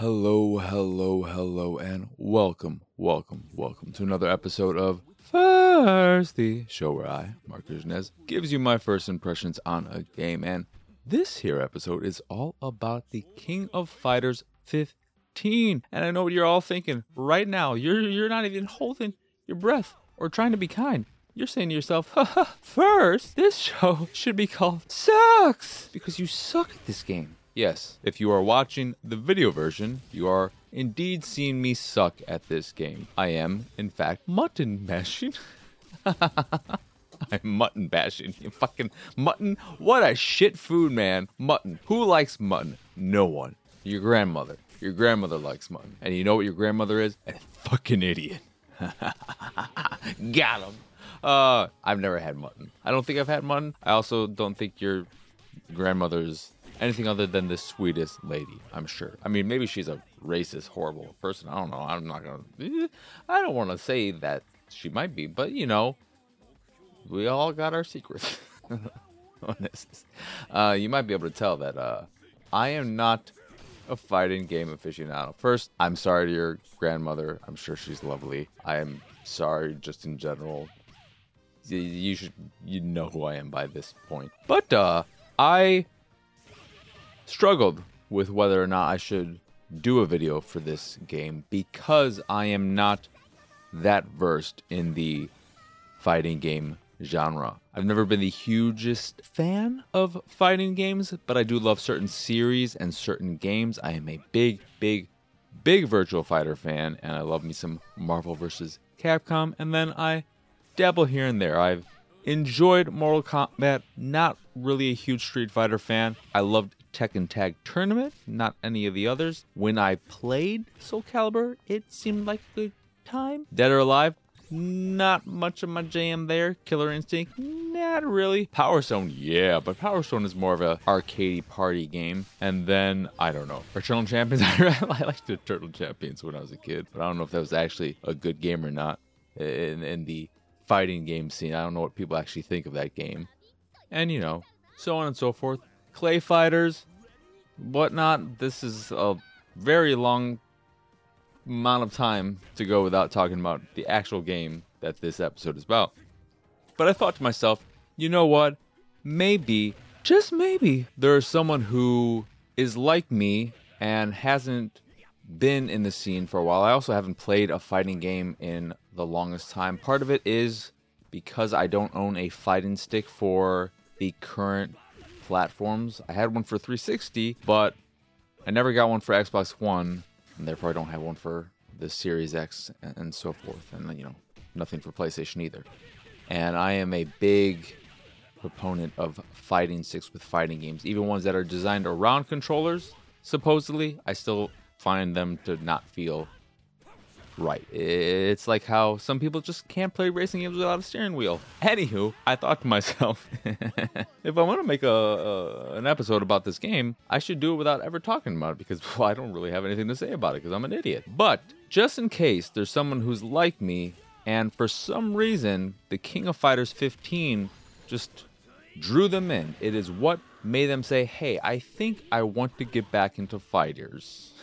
hello, hello, hello, and welcome, welcome, welcome to another episode of First, the show where I, Marcus Nez, gives you my first impressions on a game. And this here episode is all about the King of Fighters 15. And I know what you're all thinking right now. You're you're not even holding your breath or trying to be kind. You're saying to yourself, first, this show should be called Sucks because you suck at this game. Yes, if you are watching the video version, you are indeed seeing me suck at this game. I am, in fact, mutton bashing. I'm mutton bashing. You fucking mutton. What a shit food, man. Mutton. Who likes mutton? No one. Your grandmother. Your grandmother likes mutton. And you know what your grandmother is? A fucking idiot. Got him. Uh, I've never had mutton. I don't think I've had mutton. I also don't think your grandmother's anything other than the sweetest lady. I'm sure. I mean, maybe she's a racist, horrible person. I don't know. I'm not gonna. I don't want to say that she might be, but you know, we all got our secrets. uh, you might be able to tell that uh, I am not a fighting game aficionado. First, I'm sorry to your grandmother. I'm sure she's lovely. I am sorry just in general. You should you know who I am by this point. But uh, I struggled with whether or not I should do a video for this game because I am not that versed in the fighting game genre. I've never been the hugest fan of fighting games, but I do love certain series and certain games. I am a big, big, big Virtual Fighter fan, and I love me some Marvel vs. Capcom, and then I dabble here and there. I've enjoyed Mortal Kombat, not really a huge Street Fighter fan. I loved Tekken Tag Tournament, not any of the others. When I played Soul Calibur, it seemed like a good time. Dead or Alive, not much of my jam there. Killer Instinct, not really. Power Stone, yeah, but Power Stone is more of a arcade party game. And then I don't know. Eternal Champions, I liked the Eternal Champions when I was a kid, but I don't know if that was actually a good game or not. In, in the fighting game scene, I don't know what people actually think of that game. And you know, so on and so forth. Clay fighters, whatnot. This is a very long amount of time to go without talking about the actual game that this episode is about. But I thought to myself, you know what? Maybe, just maybe, there is someone who is like me and hasn't been in the scene for a while. I also haven't played a fighting game in the longest time. Part of it is because I don't own a fighting stick for the current platforms. I had one for 360, but I never got one for Xbox One, and therefore I don't have one for the Series X and so forth. And you know, nothing for PlayStation either. And I am a big proponent of fighting sticks with fighting games, even ones that are designed around controllers. Supposedly, I still find them to not feel right. It's like how some people just can't play racing games without a steering wheel. Anywho, I thought to myself, if I want to make a, an episode about this game, I should do it without ever talking about it because well, I don't really have anything to say about it because I'm an idiot. But just in case there's someone who's like me and for some reason the King of Fighters 15 just drew them in. It is what made them say, "Hey, I think I want to get back into fighters."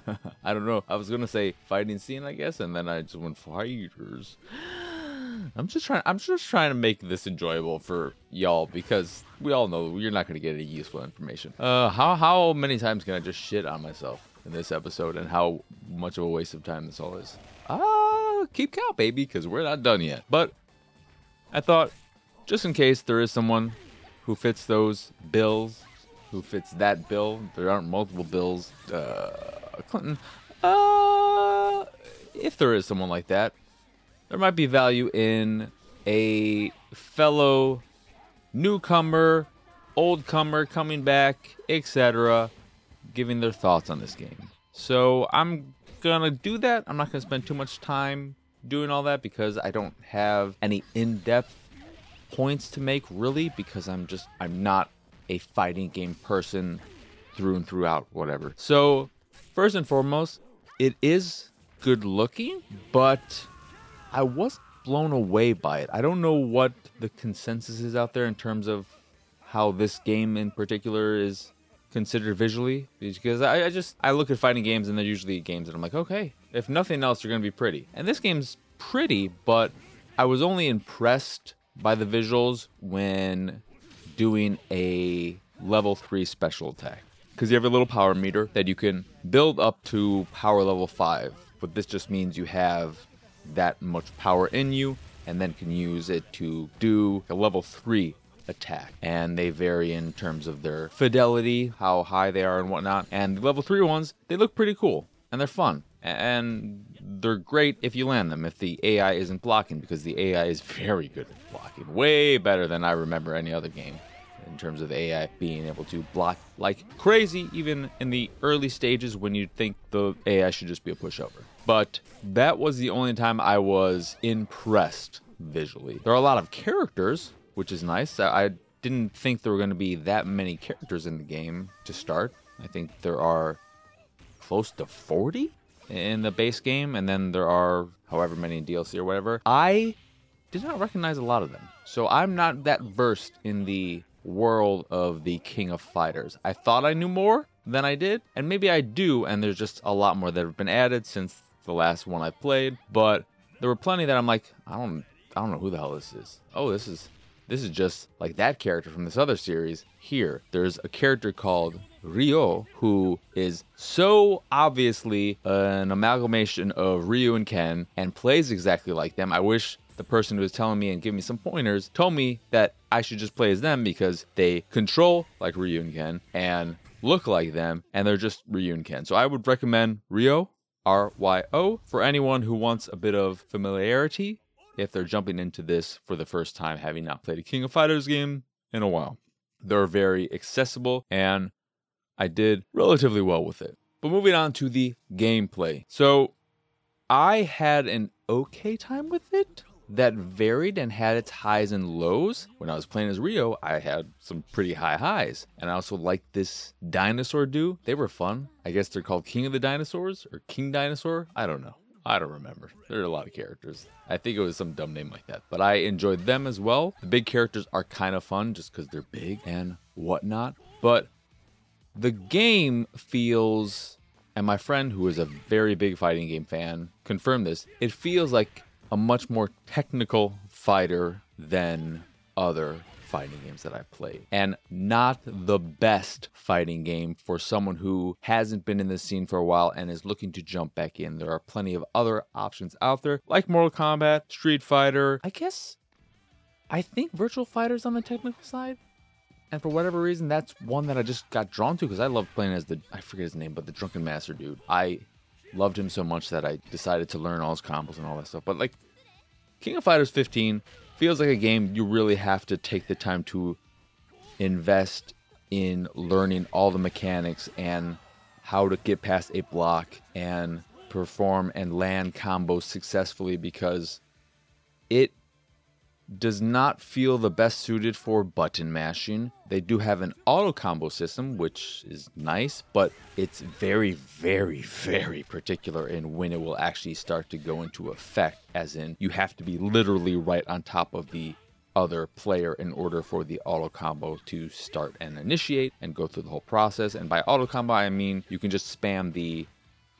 I don't know. I was gonna say fighting scene, I guess, and then I just went fighters. I'm just trying. I'm just trying to make this enjoyable for y'all because we all know you're not gonna get any useful information. Uh, how how many times can I just shit on myself in this episode, and how much of a waste of time this all is? Ah, keep count, baby, because we're not done yet. But I thought, just in case there is someone who fits those bills, who fits that bill, there aren't multiple bills. Uh, Clinton. Uh, if there is someone like that, there might be value in a fellow newcomer, old comer coming back, etc., giving their thoughts on this game. So I'm gonna do that. I'm not gonna spend too much time doing all that because I don't have any in-depth points to make really because I'm just I'm not a fighting game person through and throughout whatever. So First and foremost, it is good looking, but I was blown away by it. I don't know what the consensus is out there in terms of how this game in particular is considered visually because I, I just I look at fighting games and they're usually games that I'm like, okay, if nothing else, they're gonna be pretty. And this game's pretty, but I was only impressed by the visuals when doing a level three special attack because you have a little power meter that you can build up to power level five. But this just means you have that much power in you and then can use it to do a level three attack. And they vary in terms of their fidelity, how high they are, and whatnot. And the level three ones, they look pretty cool and they're fun. And they're great if you land them, if the AI isn't blocking, because the AI is very good at blocking. Way better than I remember any other game in terms of AI being able to block like crazy, even in the early stages when you think the AI should just be a pushover. But that was the only time I was impressed visually. There are a lot of characters, which is nice. I didn't think there were going to be that many characters in the game to start. I think there are close to 40 in the base game, and then there are however many DLC or whatever. I did not recognize a lot of them. So I'm not that versed in the world of the King of Fighters. I thought I knew more than I did, and maybe I do, and there's just a lot more that have been added since the last one I played, but there were plenty that I'm like, I don't I don't know who the hell this is. Oh, this is this is just like that character from this other series. Here, there's a character called Ryo, who is so obviously an amalgamation of Ryu and Ken and plays exactly like them. I wish the person who was telling me and giving me some pointers told me that I should just play as them because they control like Ryu and Ken and look like them and they're just Ryu and Ken. So I would recommend Ryo, R Y O, for anyone who wants a bit of familiarity if they're jumping into this for the first time, having not played a King of Fighters game in a while. They're very accessible and I did relatively well with it. But moving on to the gameplay. So I had an okay time with it that varied and had its highs and lows. When I was playing as Ryo, I had some pretty high highs. And I also liked this dinosaur dude. They were fun. I guess they're called King of the Dinosaurs or King Dinosaur. I don't know. I don't remember. There are a lot of characters. I think it was some dumb name like that. But I enjoyed them as well. The big characters are kind of fun just because they're big and whatnot. But the game feels, and my friend who is a very big fighting game fan confirmed this, it feels like a much more technical fighter than other fighting games that I've played. And not the best fighting game for someone who hasn't been in the scene for a while and is looking to jump back in. There are plenty of other options out there, like Mortal Kombat, Street Fighter. I guess I think Virtual Fighter's on the technical side. And for whatever reason, that's one that I just got drawn to because I love playing as the I forget his name, but the Drunken Master dude. I loved him so much that I decided to learn all his combos and all that stuff. But like King of Fighters 15 feels like a game you really have to take the time to invest in learning all the mechanics and how to get past a block and perform and land combos successfully because it does not feel the best suited for button mashing. They do have an auto combo system, which is nice, but it's very, very, very particular in when it will actually start to go into effect, as in, you have to be literally right on top of the other player in order for the auto combo to start and initiate and go through the whole process. And by auto combo, I mean you can just spam the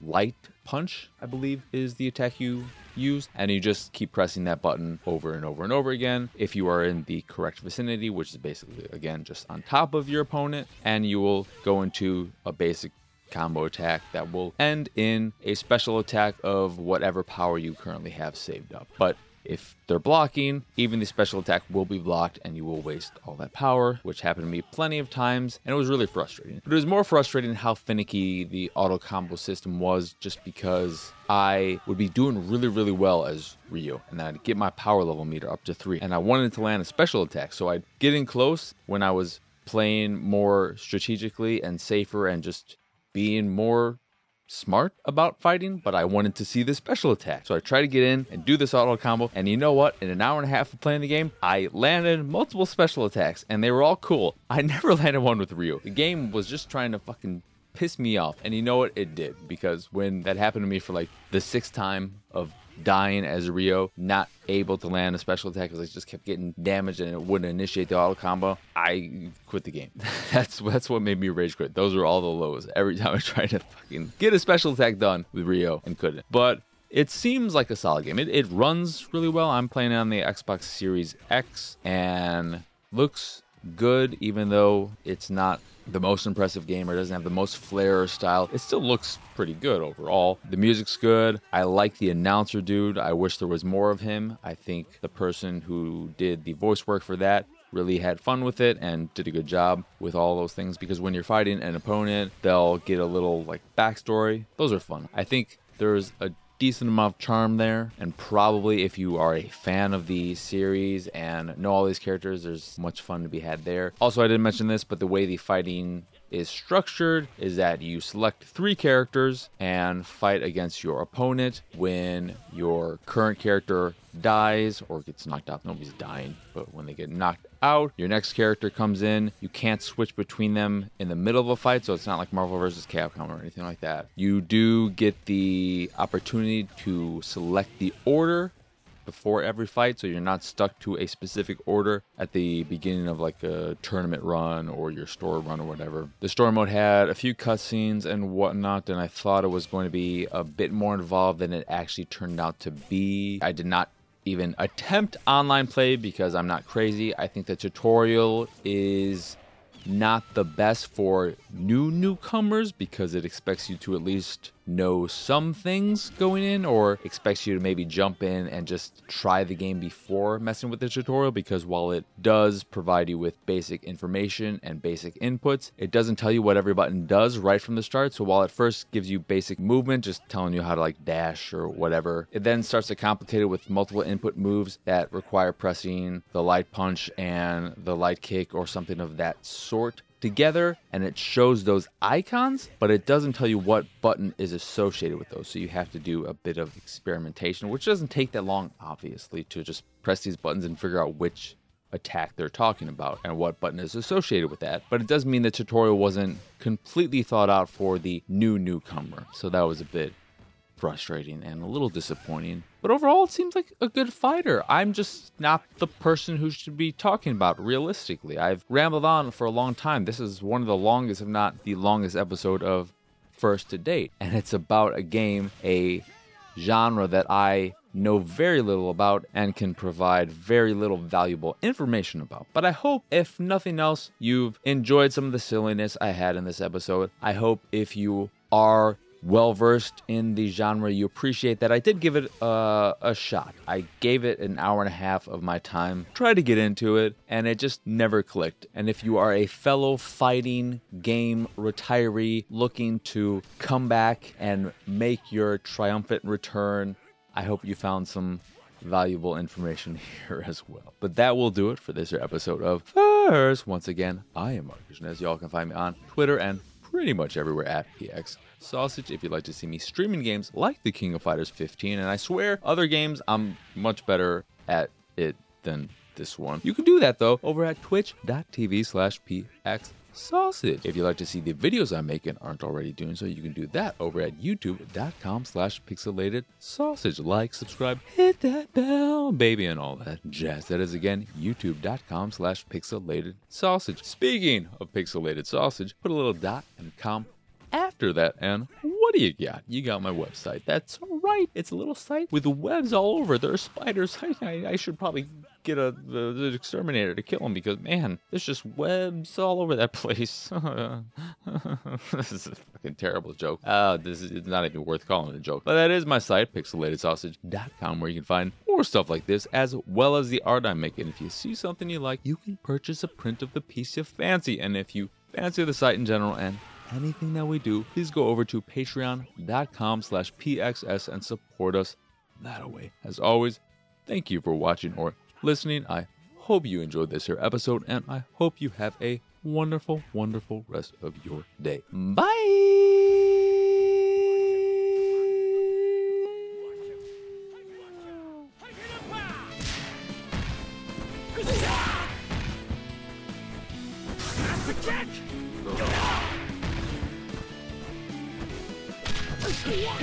light punch, I believe, is the attack you use, and you just keep pressing that button over and over and over again if you are in the correct vicinity, which is basically, again, just on top of your opponent, and you will go into a basic combo attack that will end in a special attack of whatever power you currently have saved up. But if they're blocking, even the special attack will be blocked and you will waste all that power, which happened to me plenty of times, and it was really frustrating. But it was more frustrating how finicky the auto combo system was just because I would be doing really, really well as Ryo, and I'd get my power level meter up to three, and I wanted to land a special attack, so I'd get in close when I was playing more strategically and safer and just being more smart about fighting, but I wanted to see the special attack. So I tried to get in and do this auto combo. And you know what? In an hour and a half of playing the game, I landed multiple special attacks and they were all cool. I never landed one with Ryu. The game was just trying to fucking piss me off. And you know what? It did. Because when that happened to me for like the sixth time of dying as Ryo, not able to land a special attack because I just kept getting damaged and it wouldn't initiate the auto combo, I quit the game. that's that's what made me rage quit. Those were all the lows. Every time I tried to fucking get a special attack done with Ryo and couldn't. But it seems like a solid game. It, it runs really well. I'm playing on the Xbox Series X and looks good, even though it's not the most impressive game or doesn't have the most flair or style. It still looks pretty good overall. The music's good. I like the announcer dude. I wish there was more of him. I think the person who did the voice work for that really had fun with it and did a good job with all those things because when you're fighting an opponent, they'll get a little like backstory. Those are fun. I think there's a decent amount of charm there. And probably if you are a fan of the series and know all these characters, there's much fun to be had there. Also, I didn't mention this, but the way the fighting is structured is that you select three characters and fight against your opponent. When your current character dies or gets knocked out, nobody's dying, but when they get knocked out, your next character comes in. You can't switch between them in the middle of a fight, so it's not like Marvel vs. Capcom or anything like that. You do get the opportunity to select the order before every fight, so you're not stuck to a specific order at the beginning of like a tournament run or your store run or whatever. The story mode had a few cutscenes and whatnot, and I thought it was going to be a bit more involved than it actually turned out to be. I did not even attempt online play because I'm not crazy. I think the tutorial is not the best for new newcomers because it expects you to at least know some things going in or expects you to maybe jump in and just try the game before messing with the tutorial because while it does provide you with basic information and basic inputs, it doesn't tell you what every button does right from the start. So while it first gives you basic movement, just telling you how to like dash or whatever, it then starts to complicate it with multiple input moves that require pressing the light punch and the light kick or something of that sort together and it shows those icons, but it doesn't tell you what button is associated with those. So you have to do a bit of experimentation, which doesn't take that long, obviously, to just press these buttons and figure out which attack they're talking about and what button is associated with that. But it does mean the tutorial wasn't completely thought out for the new newcomer. So that was a bit frustrating and a little disappointing. But overall, it seems like a good fighter. I'm just not the person who should be talking about realistically. I've rambled on for a long time. This is one of the longest, if not the longest, episode of First to Date. And it's about a game, a genre that I know very little about and can provide very little valuable information about. But I hope, if nothing else, you've enjoyed some of the silliness I had in this episode. I hope if you are well versed in the genre, you appreciate that. I did give it a, a, shot. I gave it an hour and a half of my time, tried to get into it, and it just never clicked. And if you are a fellow fighting game retiree looking to come back and make your triumphant return, I hope you found some valuable information here as well. But that will do it for this episode of First. Once again, I am Marcus, as y'all can find me on Twitter and pretty much everywhere at PX Sausage if you'd like to see me streaming games like the King of Fighters 15. And I swear, other games, I'm much better at it than this one. You can do that though over at twitch.tv slash PX sausage. If you'd like to see the videos I make and aren't already doing so, you can do that over at youtube.com slash pixelated sausage. Like, subscribe, hit that bell, baby, and all that jazz. That is again youtube.com slash pixelated sausage. Speaking of pixelated sausage, put a little dot and com after that. And what do you got? You got my website. That's right. It's a little site with webs all over. There are spiders. I, I should probably get a the, the, exterminator to kill them because man, there's just webs all over that place. this is a fucking terrible joke. Uh, this is not even worth calling it a joke. But that is my site, pixelatedsausage.com, where you can find more stuff like this as well as the art I'm making. If you see something you like, you can purchase a print of the piece you fancy. And if you fancy the site in general and anything that we do, please go over to patreon.com slash pxs and support us that way. As always, thank you for watching or listening. I hope you enjoyed this here episode, and I hope you have a wonderful, wonderful rest of your day. Bye! Buster!